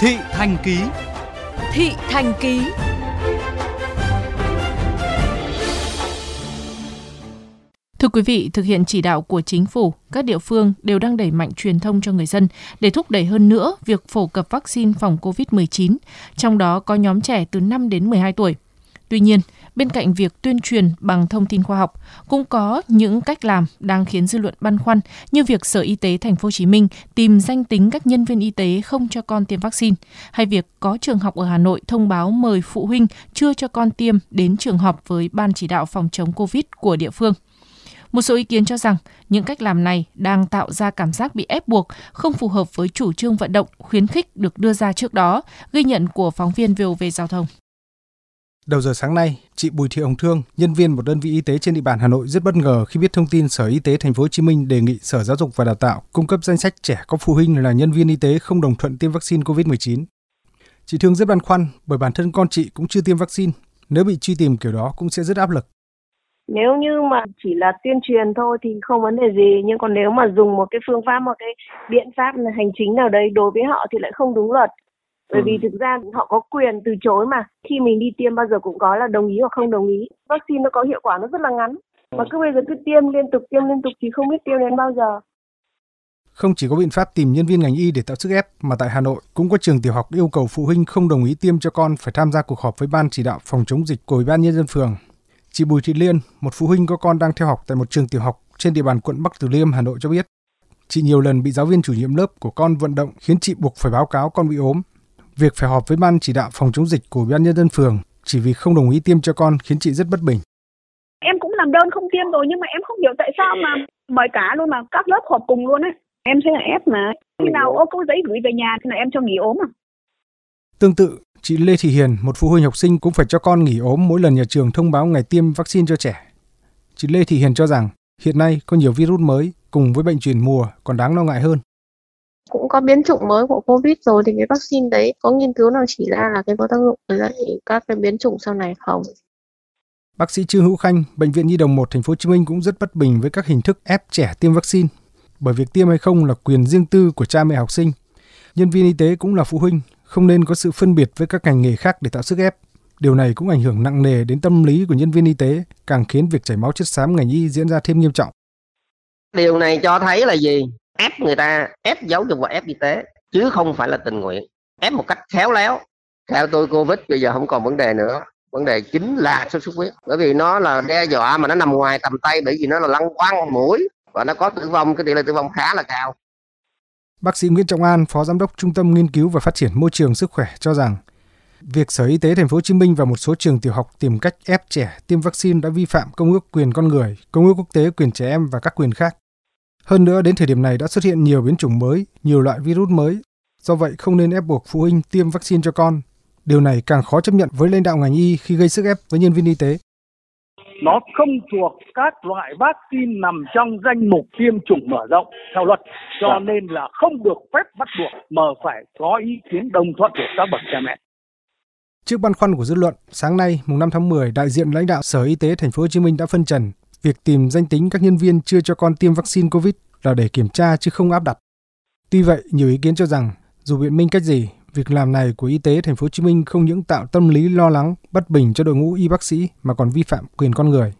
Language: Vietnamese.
Thị Thành Ký Thị Thành Ký Thưa quý vị, thực hiện chỉ đạo của chính phủ, các địa phương đều đang đẩy mạnh truyền thông cho người dân để thúc đẩy hơn nữa việc phổ cập vaccine phòng COVID-19, trong đó có nhóm trẻ từ 5 đến 12 tuổi. Tuy nhiên, bên cạnh việc tuyên truyền bằng thông tin khoa học, cũng có những cách làm đang khiến dư luận băn khoăn như việc Sở Y tế Thành phố Hồ Chí Minh tìm danh tính các nhân viên y tế không cho con tiêm vaccine, hay việc có trường học ở Hà Nội thông báo mời phụ huynh chưa cho con tiêm đến trường họp với ban chỉ đạo phòng chống Covid của địa phương. Một số ý kiến cho rằng những cách làm này đang tạo ra cảm giác bị ép buộc, không phù hợp với chủ trương vận động, khuyến khích được đưa ra trước đó, ghi nhận của phóng viên VOV Giao thông. Đầu giờ sáng nay, chị Bùi Thị Hồng Thương, nhân viên một đơn vị y tế trên địa bàn Hà Nội rất bất ngờ khi biết thông tin Sở Y tế Thành phố Hồ Chí Minh đề nghị Sở Giáo dục và Đào tạo cung cấp danh sách trẻ có phụ huynh là nhân viên y tế không đồng thuận tiêm vaccine COVID-19. Chị Thương rất băn khoăn bởi bản thân con chị cũng chưa tiêm vaccine, nếu bị truy tìm kiểu đó cũng sẽ rất áp lực. Nếu như mà chỉ là tuyên truyền thôi thì không vấn đề gì, nhưng còn nếu mà dùng một cái phương pháp, một cái biện pháp hành chính nào đấy đối với họ thì lại không đúng luật bởi vì ừ. thực ra họ có quyền từ chối mà. Khi mình đi tiêm bao giờ cũng có là đồng ý hoặc không đồng ý. Vaccine nó có hiệu quả nó rất là ngắn. Mà cứ bây giờ cứ tiêm liên tục tiêm liên tục thì không biết tiêm đến bao giờ. Không chỉ có biện pháp tìm nhân viên ngành y để tạo sức ép mà tại Hà Nội cũng có trường tiểu học yêu cầu phụ huynh không đồng ý tiêm cho con phải tham gia cuộc họp với ban chỉ đạo phòng chống dịch của Ủy ban nhân dân phường. Chị Bùi Thị Liên, một phụ huynh có con đang theo học tại một trường tiểu học trên địa bàn quận Bắc Từ Liêm, Hà Nội cho biết, chị nhiều lần bị giáo viên chủ nhiệm lớp của con vận động khiến chị buộc phải báo cáo con bị ốm Việc phải họp với ban chỉ đạo phòng chống dịch của Ủy ban nhân dân phường chỉ vì không đồng ý tiêm cho con khiến chị rất bất bình. Em cũng làm đơn không tiêm rồi nhưng mà em không hiểu tại sao mà mời cả luôn mà các lớp họp cùng luôn ấy. Em sẽ là ép mà. Khi nào ô có giấy gửi về nhà thì là em cho nghỉ ốm à. Tương tự, chị Lê Thị Hiền, một phụ huynh học sinh cũng phải cho con nghỉ ốm mỗi lần nhà trường thông báo ngày tiêm vaccine cho trẻ. Chị Lê Thị Hiền cho rằng hiện nay có nhiều virus mới cùng với bệnh truyền mùa còn đáng lo ngại hơn cũng có biến chủng mới của covid rồi thì cái vaccine đấy có nghiên cứu nào chỉ ra là cái có tác dụng với lại các cái biến chủng sau này không Bác sĩ Trương Hữu Khanh, bệnh viện Nhi đồng 1 thành phố Hồ Chí Minh cũng rất bất bình với các hình thức ép trẻ tiêm vaccine, bởi việc tiêm hay không là quyền riêng tư của cha mẹ học sinh. Nhân viên y tế cũng là phụ huynh, không nên có sự phân biệt với các ngành nghề khác để tạo sức ép. Điều này cũng ảnh hưởng nặng nề đến tâm lý của nhân viên y tế, càng khiến việc chảy máu chất xám ngành y diễn ra thêm nghiêm trọng. Điều này cho thấy là gì? Ép người ta ép giáo dục và ép y tế chứ không phải là tình nguyện. Ép một cách khéo léo. Theo tôi covid bây giờ không còn vấn đề nữa. Vấn đề chính là sốt xuất huyết. Bởi vì nó là đe dọa mà nó nằm ngoài tầm tay bởi vì nó là lăng quăng mũi và nó có tử vong cái tỷ lệ tử vong khá là cao. Bác sĩ Nguyễn Trọng An, Phó Giám đốc Trung tâm Nghiên cứu và Phát triển Môi trường Sức khỏe cho rằng việc Sở Y tế Thành phố Hồ Chí Minh và một số trường tiểu học tìm cách ép trẻ tiêm vaccine đã vi phạm Công ước quyền con người, Công ước quốc tế quyền trẻ em và các quyền khác. Hơn nữa, đến thời điểm này đã xuất hiện nhiều biến chủng mới, nhiều loại virus mới. Do vậy, không nên ép buộc phụ huynh tiêm vaccine cho con. Điều này càng khó chấp nhận với lãnh đạo ngành y khi gây sức ép với nhân viên y tế. Nó không thuộc các loại vaccine nằm trong danh mục tiêm chủng mở rộng theo luật, cho dạ. nên là không được phép bắt buộc mà phải có ý kiến đồng thuận của các bậc cha mẹ. Trước băn khoăn của dư luận, sáng nay, mùng 5 tháng 10, đại diện lãnh đạo Sở Y tế Thành phố Hồ Chí Minh đã phân trần việc tìm danh tính các nhân viên chưa cho con tiêm vaccine COVID là để kiểm tra chứ không áp đặt. Tuy vậy, nhiều ý kiến cho rằng dù biện minh cách gì, việc làm này của y tế thành phố Hồ Chí Minh không những tạo tâm lý lo lắng, bất bình cho đội ngũ y bác sĩ mà còn vi phạm quyền con người.